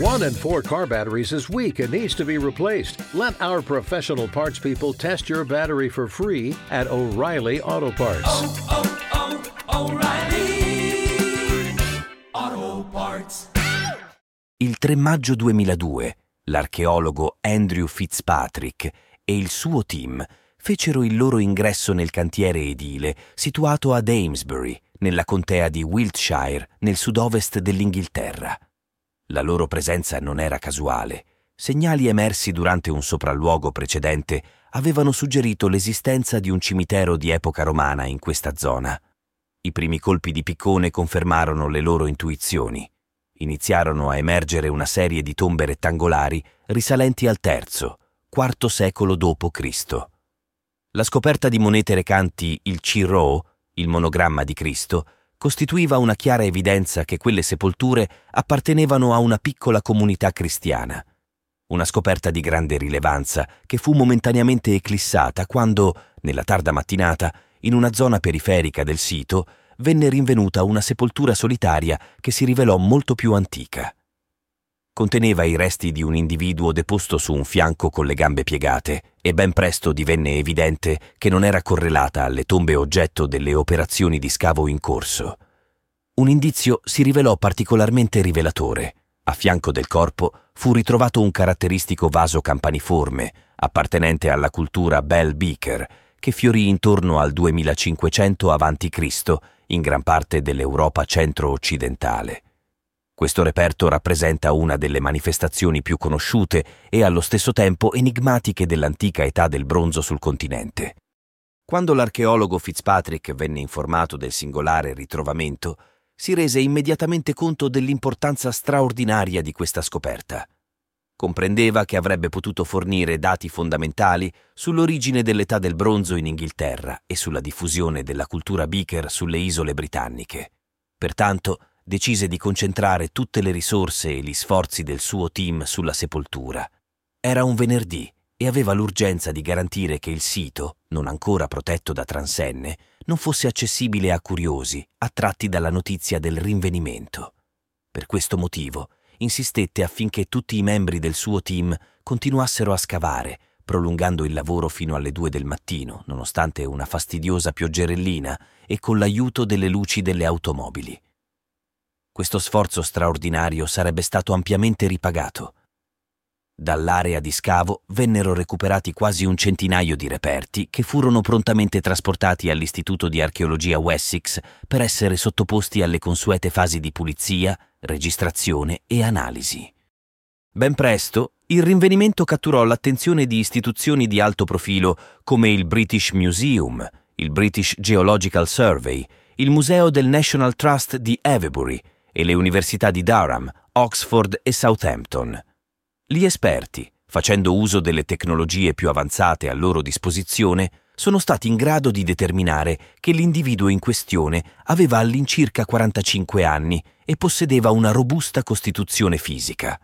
One in four car batteries is weak and needs to be replaced. Let our professional parts people test your battery for free at O'Reilly Auto Parts. oh, oh, O'Reilly Auto Parts. Il 3 maggio 2002 l'archeologo Andrew Fitzpatrick e il suo team fecero il loro ingresso nel cantiere edile situato ad Amesbury, nella contea di Wiltshire, nel sud-ovest dell'Inghilterra. La loro presenza non era casuale. Segnali emersi durante un sopralluogo precedente avevano suggerito l'esistenza di un cimitero di epoca romana in questa zona. I primi colpi di piccone confermarono le loro intuizioni. Iniziarono a emergere una serie di tombe rettangolari risalenti al terzo, quarto secolo d.C. La scoperta di monete recanti il Ciro, il monogramma di Cristo, costituiva una chiara evidenza che quelle sepolture appartenevano a una piccola comunità cristiana. Una scoperta di grande rilevanza che fu momentaneamente eclissata quando, nella tarda mattinata, in una zona periferica del sito, venne rinvenuta una sepoltura solitaria che si rivelò molto più antica. Conteneva i resti di un individuo deposto su un fianco con le gambe piegate e ben presto divenne evidente che non era correlata alle tombe oggetto delle operazioni di scavo in corso. Un indizio si rivelò particolarmente rivelatore. A fianco del corpo fu ritrovato un caratteristico vaso campaniforme, appartenente alla cultura Bell Beaker, che fiorì intorno al 2500 a.C. in gran parte dell'Europa centro-occidentale. Questo reperto rappresenta una delle manifestazioni più conosciute e allo stesso tempo enigmatiche dell'antica età del bronzo sul continente. Quando l'archeologo Fitzpatrick venne informato del singolare ritrovamento, si rese immediatamente conto dell'importanza straordinaria di questa scoperta. Comprendeva che avrebbe potuto fornire dati fondamentali sull'origine dell'età del bronzo in Inghilterra e sulla diffusione della cultura beaker sulle isole britanniche. Pertanto, decise di concentrare tutte le risorse e gli sforzi del suo team sulla sepoltura. Era un venerdì e aveva l'urgenza di garantire che il sito, non ancora protetto da transenne, non fosse accessibile a curiosi, attratti dalla notizia del rinvenimento. Per questo motivo insistette affinché tutti i membri del suo team continuassero a scavare, prolungando il lavoro fino alle due del mattino, nonostante una fastidiosa pioggerellina e con l'aiuto delle luci delle automobili. Questo sforzo straordinario sarebbe stato ampiamente ripagato. Dall'area di scavo vennero recuperati quasi un centinaio di reperti che furono prontamente trasportati all'Istituto di Archeologia Wessex per essere sottoposti alle consuete fasi di pulizia, registrazione e analisi. Ben presto, il rinvenimento catturò l'attenzione di istituzioni di alto profilo come il British Museum, il British Geological Survey, il Museo del National Trust di Avebury, e le università di Durham, Oxford e Southampton. Gli esperti, facendo uso delle tecnologie più avanzate a loro disposizione, sono stati in grado di determinare che l'individuo in questione aveva all'incirca 45 anni e possedeva una robusta costituzione fisica.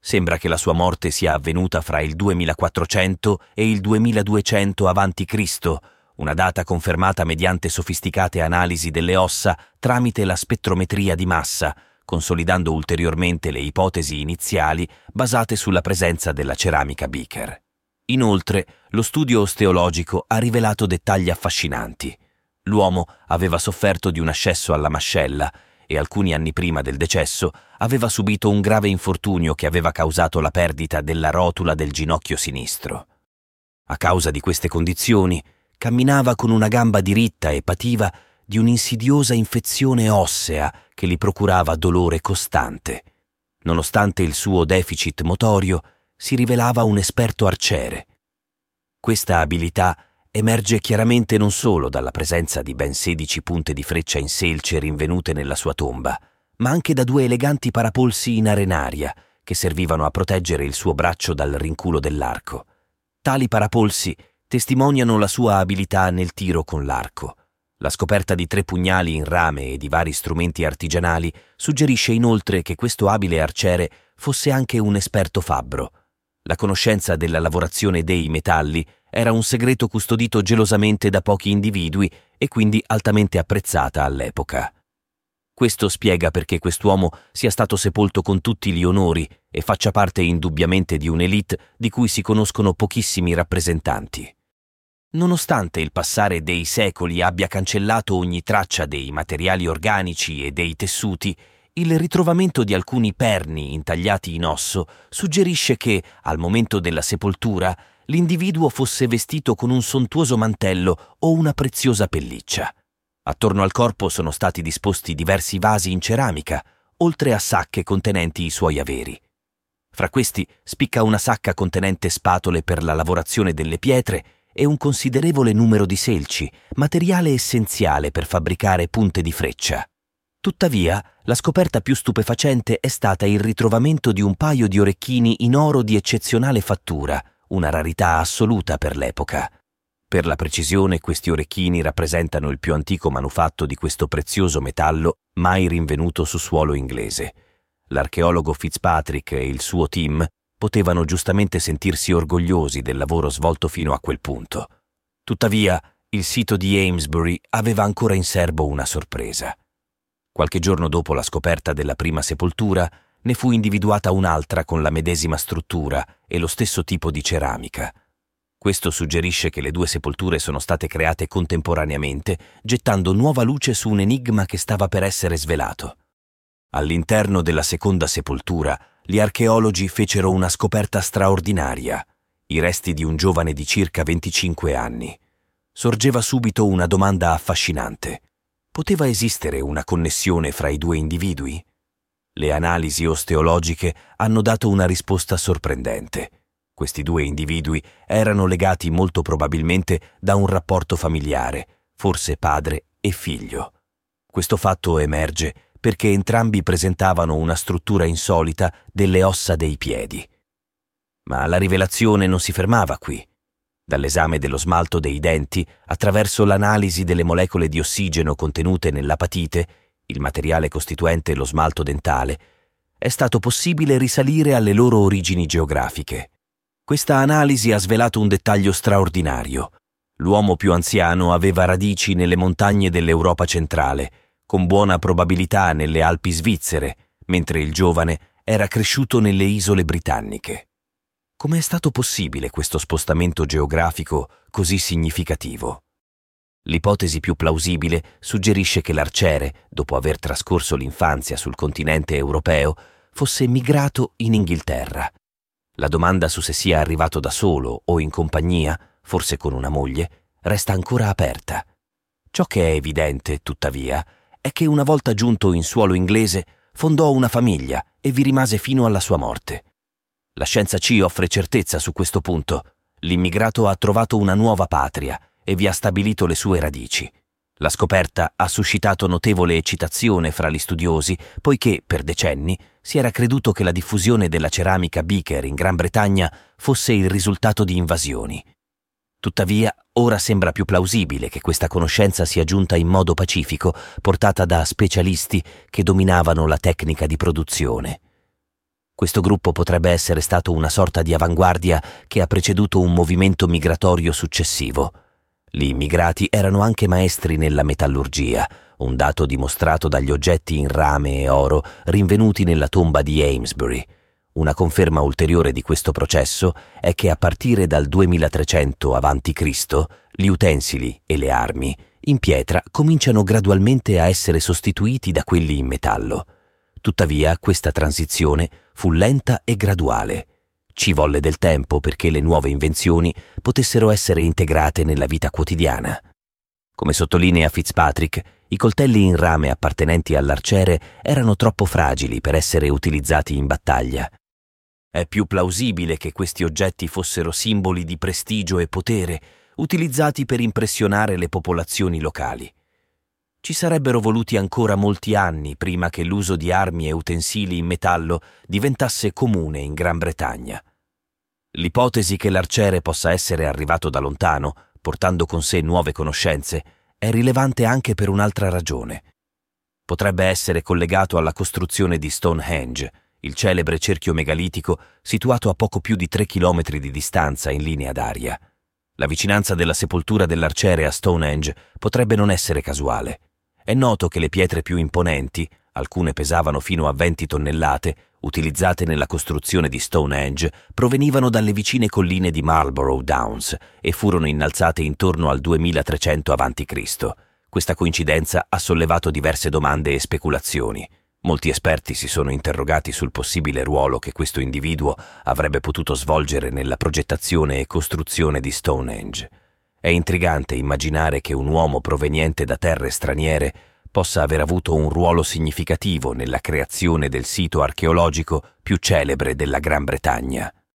Sembra che la sua morte sia avvenuta fra il 2400 e il 2200 a.C., una data confermata mediante sofisticate analisi delle ossa tramite la spettrometria di massa, consolidando ulteriormente le ipotesi iniziali basate sulla presenza della ceramica Beaker. Inoltre, lo studio osteologico ha rivelato dettagli affascinanti. L'uomo aveva sofferto di un ascesso alla mascella e alcuni anni prima del decesso aveva subito un grave infortunio che aveva causato la perdita della rotula del ginocchio sinistro. A causa di queste condizioni, camminava con una gamba diritta e pativa di un'insidiosa infezione ossea che gli procurava dolore costante. Nonostante il suo deficit motorio, si rivelava un esperto arciere. Questa abilità emerge chiaramente non solo dalla presenza di ben 16 punte di freccia in selce rinvenute nella sua tomba, ma anche da due eleganti parapolsi in arenaria che servivano a proteggere il suo braccio dal rinculo dell'arco. Tali parapolsi testimoniano la sua abilità nel tiro con l'arco. La scoperta di tre pugnali in rame e di vari strumenti artigianali suggerisce inoltre che questo abile arciere fosse anche un esperto fabbro. La conoscenza della lavorazione dei metalli era un segreto custodito gelosamente da pochi individui e quindi altamente apprezzata all'epoca. Questo spiega perché quest'uomo sia stato sepolto con tutti gli onori e faccia parte indubbiamente di un'elite di cui si conoscono pochissimi rappresentanti. Nonostante il passare dei secoli abbia cancellato ogni traccia dei materiali organici e dei tessuti, il ritrovamento di alcuni perni intagliati in osso suggerisce che, al momento della sepoltura, l'individuo fosse vestito con un sontuoso mantello o una preziosa pelliccia. Attorno al corpo sono stati disposti diversi vasi in ceramica, oltre a sacche contenenti i suoi averi. Fra questi spicca una sacca contenente spatole per la lavorazione delle pietre e un considerevole numero di selci, materiale essenziale per fabbricare punte di freccia. Tuttavia, la scoperta più stupefacente è stata il ritrovamento di un paio di orecchini in oro di eccezionale fattura, una rarità assoluta per l'epoca. Per la precisione, questi orecchini rappresentano il più antico manufatto di questo prezioso metallo mai rinvenuto su suolo inglese. L'archeologo Fitzpatrick e il suo team potevano giustamente sentirsi orgogliosi del lavoro svolto fino a quel punto. Tuttavia, il sito di Amesbury aveva ancora in serbo una sorpresa. Qualche giorno dopo la scoperta della prima sepoltura, ne fu individuata un'altra con la medesima struttura e lo stesso tipo di ceramica. Questo suggerisce che le due sepolture sono state create contemporaneamente, gettando nuova luce su un enigma che stava per essere svelato. All'interno della seconda sepoltura, gli archeologi fecero una scoperta straordinaria, i resti di un giovane di circa 25 anni. Sorgeva subito una domanda affascinante. Poteva esistere una connessione fra i due individui? Le analisi osteologiche hanno dato una risposta sorprendente. Questi due individui erano legati molto probabilmente da un rapporto familiare, forse padre e figlio. Questo fatto emerge perché entrambi presentavano una struttura insolita delle ossa dei piedi. Ma la rivelazione non si fermava qui. Dall'esame dello smalto dei denti, attraverso l'analisi delle molecole di ossigeno contenute nell'apatite, il materiale costituente lo smalto dentale, è stato possibile risalire alle loro origini geografiche. Questa analisi ha svelato un dettaglio straordinario. L'uomo più anziano aveva radici nelle montagne dell'Europa centrale, con buona probabilità nelle Alpi svizzere, mentre il giovane era cresciuto nelle isole britanniche. Come è stato possibile questo spostamento geografico così significativo? L'ipotesi più plausibile suggerisce che l'arciere, dopo aver trascorso l'infanzia sul continente europeo, fosse migrato in Inghilterra la domanda su se sia arrivato da solo o in compagnia, forse con una moglie, resta ancora aperta. Ciò che è evidente, tuttavia, è che una volta giunto in suolo inglese fondò una famiglia e vi rimase fino alla sua morte. La scienza ci offre certezza su questo punto. L'immigrato ha trovato una nuova patria e vi ha stabilito le sue radici. La scoperta ha suscitato notevole eccitazione fra gli studiosi, poiché per decenni si era creduto che la diffusione della ceramica Beaker in Gran Bretagna fosse il risultato di invasioni. Tuttavia, ora sembra più plausibile che questa conoscenza sia giunta in modo pacifico, portata da specialisti che dominavano la tecnica di produzione. Questo gruppo potrebbe essere stato una sorta di avanguardia che ha preceduto un movimento migratorio successivo. Gli immigrati erano anche maestri nella metallurgia, un dato dimostrato dagli oggetti in rame e oro rinvenuti nella tomba di Amesbury. Una conferma ulteriore di questo processo è che a partire dal 2300 a.C. gli utensili e le armi in pietra cominciano gradualmente a essere sostituiti da quelli in metallo. Tuttavia questa transizione fu lenta e graduale ci volle del tempo perché le nuove invenzioni potessero essere integrate nella vita quotidiana. Come sottolinea Fitzpatrick, i coltelli in rame appartenenti all'arciere erano troppo fragili per essere utilizzati in battaglia. È più plausibile che questi oggetti fossero simboli di prestigio e potere, utilizzati per impressionare le popolazioni locali. Ci sarebbero voluti ancora molti anni prima che l'uso di armi e utensili in metallo diventasse comune in Gran Bretagna. L'ipotesi che l'arciere possa essere arrivato da lontano, portando con sé nuove conoscenze, è rilevante anche per un'altra ragione. Potrebbe essere collegato alla costruzione di Stonehenge, il celebre cerchio megalitico situato a poco più di tre chilometri di distanza in linea d'aria. La vicinanza della sepoltura dell'arciere a Stonehenge potrebbe non essere casuale. È noto che le pietre più imponenti, alcune pesavano fino a 20 tonnellate, utilizzate nella costruzione di Stonehenge, provenivano dalle vicine colline di Marlborough Downs e furono innalzate intorno al 2300 a.C. Questa coincidenza ha sollevato diverse domande e speculazioni. Molti esperti si sono interrogati sul possibile ruolo che questo individuo avrebbe potuto svolgere nella progettazione e costruzione di Stonehenge. È intrigante immaginare che un uomo proveniente da terre straniere possa aver avuto un ruolo significativo nella creazione del sito archeologico più celebre della Gran Bretagna.